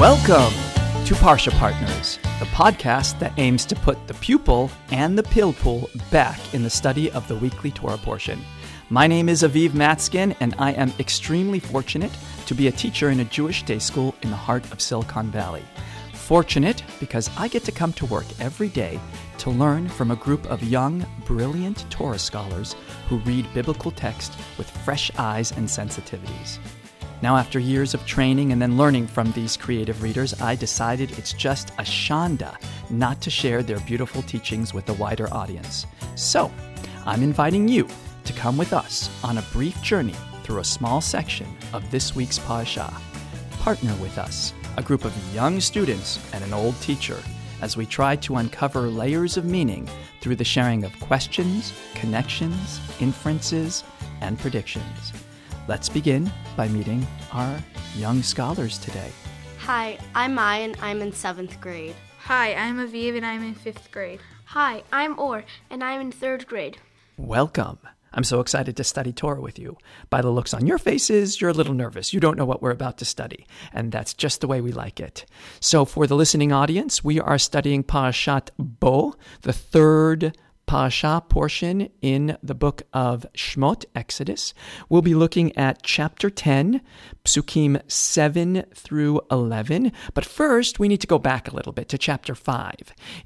Welcome to Parsha Partners, the podcast that aims to put the pupil and the pilpul back in the study of the weekly Torah portion. My name is Aviv Matskin, and I am extremely fortunate to be a teacher in a Jewish day school in the heart of Silicon Valley. Fortunate because I get to come to work every day to learn from a group of young, brilliant Torah scholars who read biblical text with fresh eyes and sensitivities. Now, after years of training and then learning from these creative readers, I decided it's just a shanda not to share their beautiful teachings with a wider audience. So, I'm inviting you to come with us on a brief journey through a small section of this week's Parsha. Partner with us, a group of young students and an old teacher, as we try to uncover layers of meaning through the sharing of questions, connections, inferences, and predictions. Let's begin by meeting our young scholars today. Hi, I'm Maya and I'm in seventh grade. Hi, I'm Aviv and I'm in fifth grade. Hi, I'm Or and I'm in third grade. Welcome. I'm so excited to study Torah with you. By the looks on your faces, you're a little nervous. You don't know what we're about to study, and that's just the way we like it. So, for the listening audience, we are studying Parashat Bo, the third Parsha portion in the book of Shmot, Exodus. We'll be looking at chapter 10, psukim 7 through 11. But first, we need to go back a little bit to chapter 5.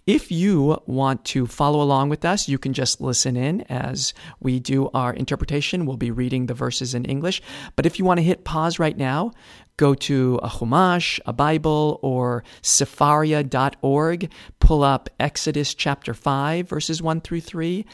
If you want to follow along with us, you can just listen in as we do our interpretation. We'll be reading the verses in English. But if you want to hit pause right now, go to a Chumash, a Bible, or Sefaria.org, pull up Exodus chapter 5, verses 1 through 3,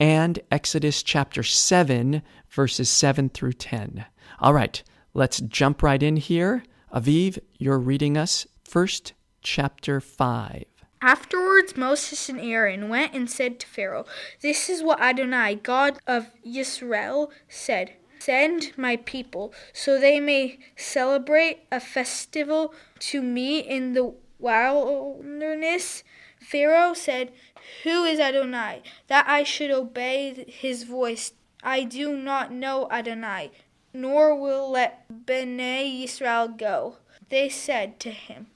and Exodus chapter 7, verses 7 through 10. All right, let's jump right in here. Aviv, you're reading us first chapter 5. Afterwards, Moses and Aaron went and said to Pharaoh, This is what Adonai, God of Israel, said. Send my people so they may celebrate a festival to me in the wilderness. Pharaoh said, Who is Adonai, that I should obey his voice? I do not know Adonai, nor will let Bnei Israel go. They said to him,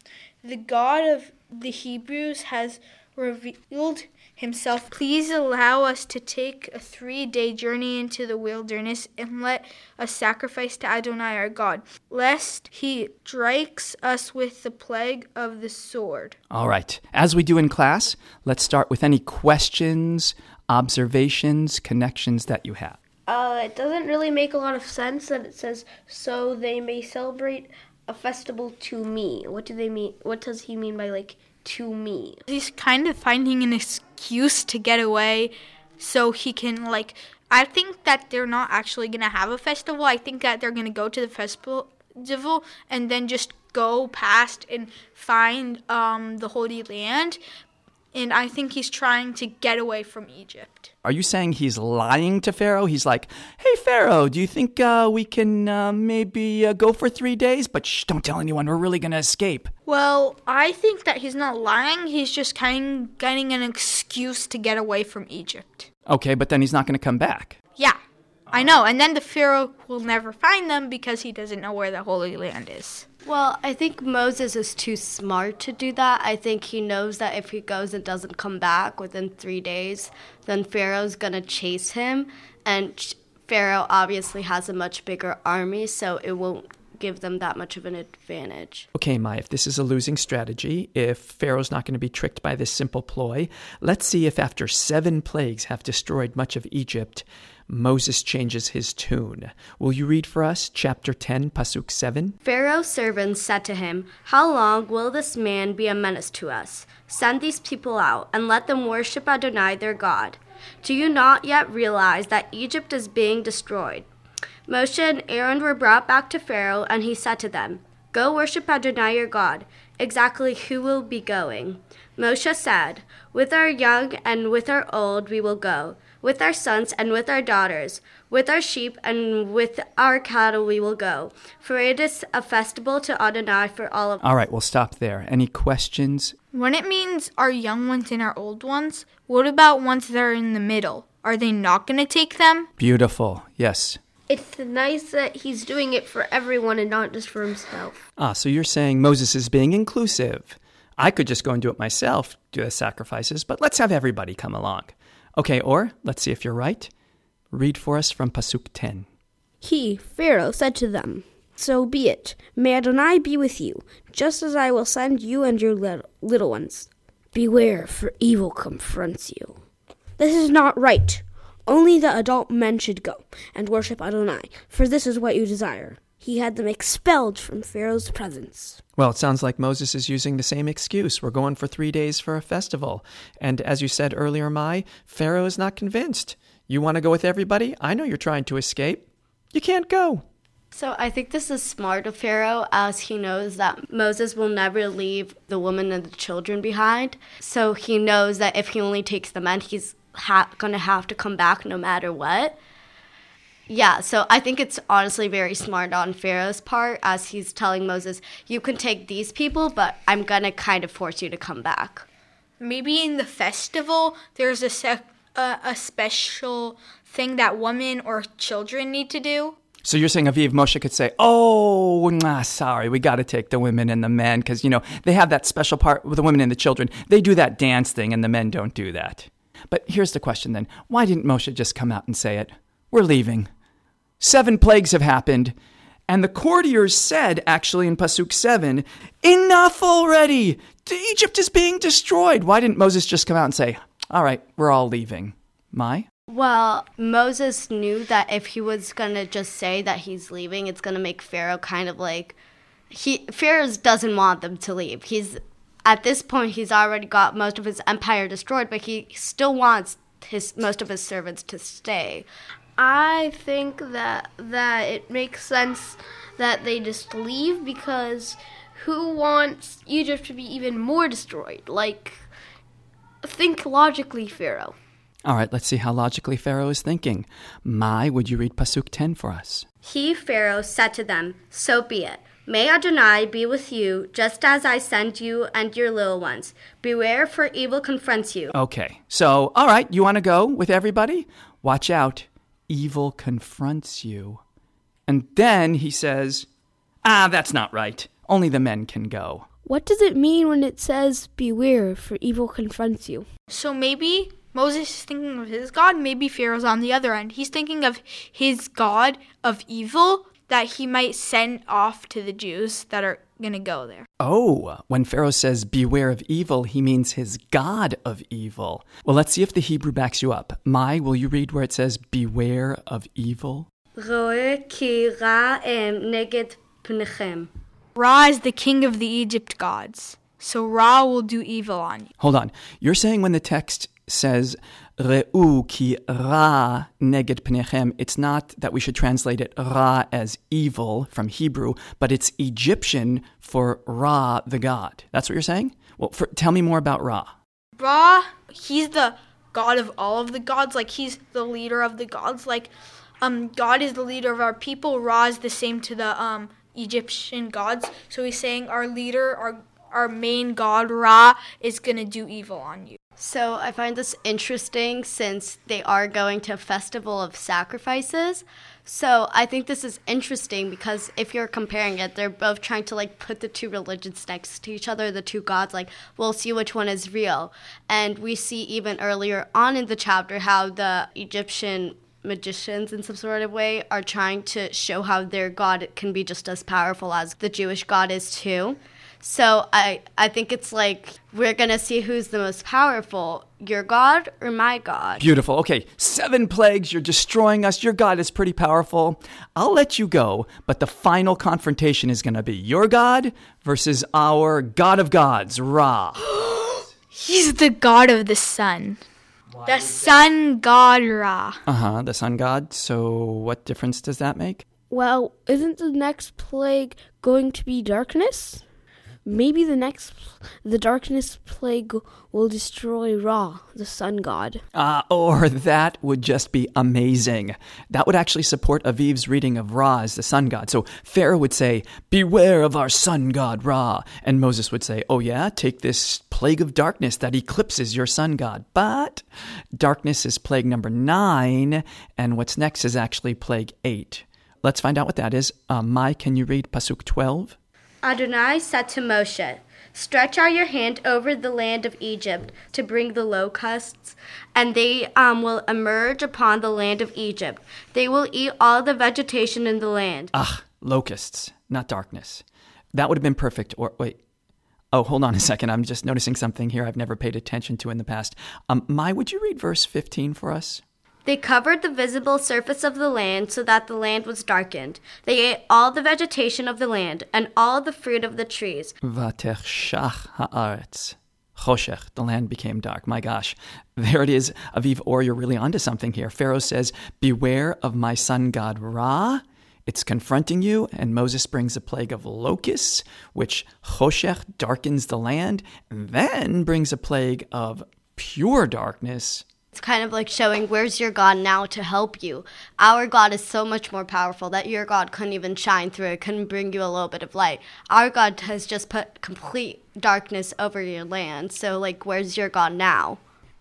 The God of the Hebrews has revealed himself, Please allow us to take a three day journey into the wilderness and let us sacrifice to Adonai our God, lest he strikes us with the plague of the sword. All right. As we do in class, let's start with any questions, observations, connections that you have. Uh, it doesn't really make a lot of sense that it says, so they may celebrate a festival to me. What do they mean? What does he mean by like to me? He's kind of finding an excuse to get away so he can like I think that they're not actually going to have a festival. I think that they're going to go to the festival and then just go past and find um, the Holy Land. And I think he's trying to get away from Egypt. Are you saying he's lying to Pharaoh? He's like, hey, Pharaoh, do you think uh, we can uh, maybe uh, go for three days? But shh, don't tell anyone. We're really going to escape. Well, I think that he's not lying. He's just kind of getting an excuse to get away from Egypt. Okay, but then he's not going to come back. Yeah, I know. And then the Pharaoh will never find them because he doesn't know where the Holy Land is. Well, I think Moses is too smart to do that. I think he knows that if he goes and doesn't come back within three days, then Pharaoh's going to chase him. And Pharaoh obviously has a much bigger army, so it won't give them that much of an advantage. Okay, Mai, if this is a losing strategy, if Pharaoh's not going to be tricked by this simple ploy, let's see if after seven plagues have destroyed much of Egypt, Moses changes his tune. Will you read for us chapter 10, Pasuk 7? Pharaoh's servants said to him, How long will this man be a menace to us? Send these people out and let them worship Adonai their God. Do you not yet realize that Egypt is being destroyed? Moshe and Aaron were brought back to Pharaoh, and he said to them, Go worship Adonai your God. Exactly who will be going? Moshe said, With our young and with our old we will go with our sons and with our daughters, with our sheep and with our cattle we will go. For it is a festival to Adonai for all of us. All right, we'll stop there. Any questions? When it means our young ones and our old ones, what about ones that are in the middle? Are they not going to take them? Beautiful. Yes. It's nice that he's doing it for everyone and not just for himself. Ah, so you're saying Moses is being inclusive. I could just go and do it myself, do the sacrifices, but let's have everybody come along. Okay, or let's see if you're right. Read for us from Pasuk 10. He, Pharaoh, said to them, So be it. May Adonai be with you, just as I will send you and your little, little ones. Beware, for evil confronts you. This is not right. Only the adult men should go and worship Adonai, for this is what you desire. He had them expelled from Pharaoh's presence. Well, it sounds like Moses is using the same excuse. We're going for three days for a festival. And as you said earlier, Mai, Pharaoh is not convinced. You want to go with everybody? I know you're trying to escape. You can't go. So I think this is smart of Pharaoh as he knows that Moses will never leave the women and the children behind. So he knows that if he only takes the men, he's ha- going to have to come back no matter what. Yeah, so I think it's honestly very smart on Pharaoh's part as he's telling Moses, you can take these people, but I'm going to kind of force you to come back. Maybe in the festival, there's a, sec- uh, a special thing that women or children need to do. So you're saying Aviv Moshe could say, "Oh, nah, sorry, we got to take the women and the men because you know they have that special part with the women and the children. They do that dance thing, and the men don't do that." But here's the question then: Why didn't Moshe just come out and say it? We're leaving. Seven plagues have happened, and the courtiers said, actually in pasuk seven, "Enough already! Egypt is being destroyed." Why didn't Moses just come out and say, "All right, we're all leaving"? My Well, Moses knew that if he was going to just say that he's leaving, it's going to make Pharaoh kind of like he Pharaoh doesn't want them to leave. He's at this point he's already got most of his empire destroyed, but he still wants his most of his servants to stay. I think that that it makes sense that they just leave because who wants Egypt to be even more destroyed? Like think logically, Pharaoh. All right, let's see how logically Pharaoh is thinking. Mai, would you read Pasuk 10 for us? He, Pharaoh, said to them, So be it. May Adonai be with you, just as I send you and your little ones. Beware, for evil confronts you. Okay, so, all right, you want to go with everybody? Watch out. Evil confronts you. And then he says, Ah, that's not right. Only the men can go. What does it mean when it says, Beware, for evil confronts you? So maybe Moses is thinking of his God, maybe Pharaoh's on the other end. He's thinking of his God of evil that he might send off to the Jews that are going to go there. Oh, when Pharaoh says beware of evil, he means his God of evil. Well, let's see if the Hebrew backs you up. Mai, will you read where it says beware of evil? Roe ki ra em neged pnechem. Ra is the king of the Egypt gods. So Ra will do evil on you. Hold on. You're saying when the text says Re'u ki ra neged pnechem, it's not that we should translate it ra as evil from Hebrew, but it's Egyptian for Ra, the god. That's what you're saying? Well, for, tell me more about Ra. Ra, he's the god of all of the gods. Like he's the leader of the gods. Like um, God is the leader of our people. Ra is the same to the um, Egyptian gods. So he's saying our leader, our our main god Ra, is gonna do evil on you. So I find this interesting since they are going to a festival of sacrifices. So I think this is interesting because if you're comparing it, they're both trying to like put the two religions next to each other, the two gods, like we'll see which one is real. And we see even earlier on in the chapter how the Egyptian magicians in some sort of way are trying to show how their god can be just as powerful as the Jewish god is too. So I I think it's like we're gonna see who's the most powerful, your God or my God. Beautiful. Okay, seven plagues, you're destroying us. Your God is pretty powerful. I'll let you go, but the final confrontation is going to be your God versus our God of gods, Ra. He's the god of the sun. the sun god Ra. Uh huh, the sun god. So, what difference does that make? Well, isn't the next plague going to be darkness? Maybe the next, the darkness plague will destroy Ra, the sun god. Ah, or that would just be amazing. That would actually support Aviv's reading of Ra as the sun god. So Pharaoh would say, Beware of our sun god Ra. And Moses would say, Oh, yeah, take this plague of darkness that eclipses your sun god. But darkness is plague number nine, and what's next is actually plague eight. Let's find out what that is. Uh, Mai, can you read Pasuk 12? Adonai said to Moshe, Stretch out your hand over the land of Egypt to bring the locusts, and they um, will emerge upon the land of Egypt. They will eat all the vegetation in the land. Ah, locusts, not darkness. That would have been perfect. Or wait. Oh, hold on a second. I'm just noticing something here I've never paid attention to in the past. Um, Mai, would you read verse 15 for us? They covered the visible surface of the land so that the land was darkened. They ate all the vegetation of the land and all the fruit of the trees. Vatechshach haaretz. Choshech, the land became dark. My gosh, there it is. Aviv Or, you're really onto something here. Pharaoh says, Beware of my sun god Ra. It's confronting you, and Moses brings a plague of locusts, which Choshech darkens the land, and then brings a plague of pure darkness it's kind of like showing where's your God now to help you. Our God is so much more powerful that your God couldn't even shine through it, couldn't bring you a little bit of light. Our God has just put complete darkness over your land. So, like, where's your God now?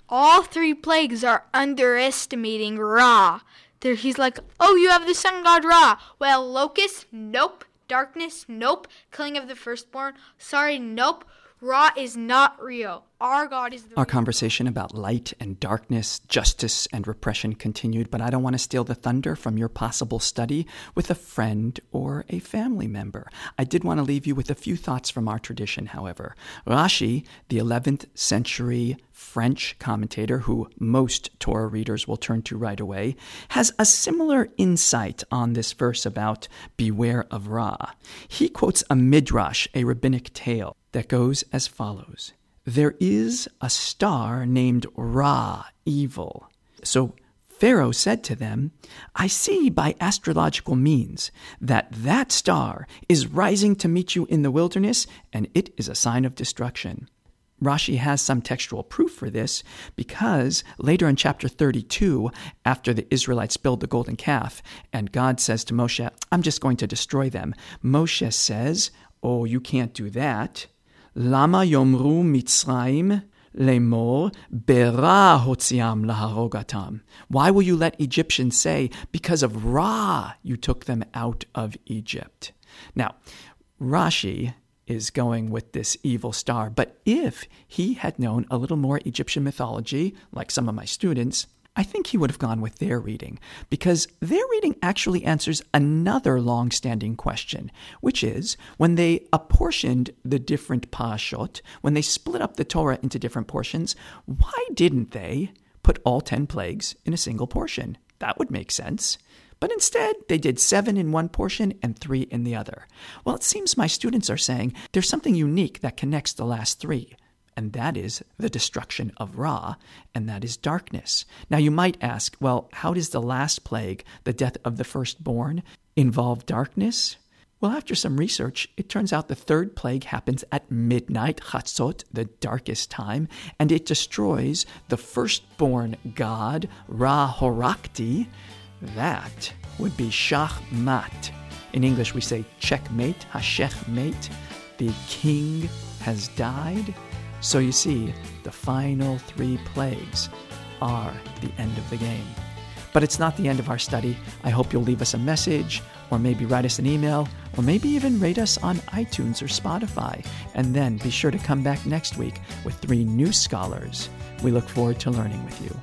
All three plagues are underestimating Ra. There, he's like, oh, you have the sun god Ra. Well, locusts, nope. Darkness, nope. Killing of the firstborn, sorry, nope. Ra is not real. Our God is Our conversation about light and darkness, justice and repression continued, but I don't want to steal the thunder from your possible study with a friend or a family member. I did want to leave you with a few thoughts from our tradition, however. Rashi, the 11th century French commentator who most Torah readers will turn to right away, has a similar insight on this verse about beware of Ra. He quotes a midrash, a rabbinic tale, that goes as follows there is a star named Ra, evil. So Pharaoh said to them, I see by astrological means that that star is rising to meet you in the wilderness, and it is a sign of destruction. Rashi has some textual proof for this because later in chapter 32, after the Israelites build the golden calf, and God says to Moshe, I'm just going to destroy them, Moshe says, Oh, you can't do that. למה יאמרו מצרים לאמור ברע הוציאם להרוגתם? Why will you let Egyptians say, because of Ra you took them out of Egypt? Now, Rashi is going with this evil star, but if he had known a little more Egyptian mythology, like some of my students, I think he would have gone with their reading, because their reading actually answers another long standing question, which is when they apportioned the different parashot, when they split up the Torah into different portions, why didn't they put all 10 plagues in a single portion? That would make sense. But instead, they did seven in one portion and three in the other. Well, it seems my students are saying there's something unique that connects the last three and that is the destruction of Ra, and that is darkness. Now, you might ask, well, how does the last plague, the death of the firstborn, involve darkness? Well, after some research, it turns out the third plague happens at midnight, Chatzot, the darkest time, and it destroys the firstborn god, Ra Horakti. That would be Shachmat. In English, we say checkmate, Hashechmate. The king has died. So you see, the final three plagues are the end of the game. But it's not the end of our study. I hope you'll leave us a message, or maybe write us an email, or maybe even rate us on iTunes or Spotify. And then be sure to come back next week with three new scholars. We look forward to learning with you.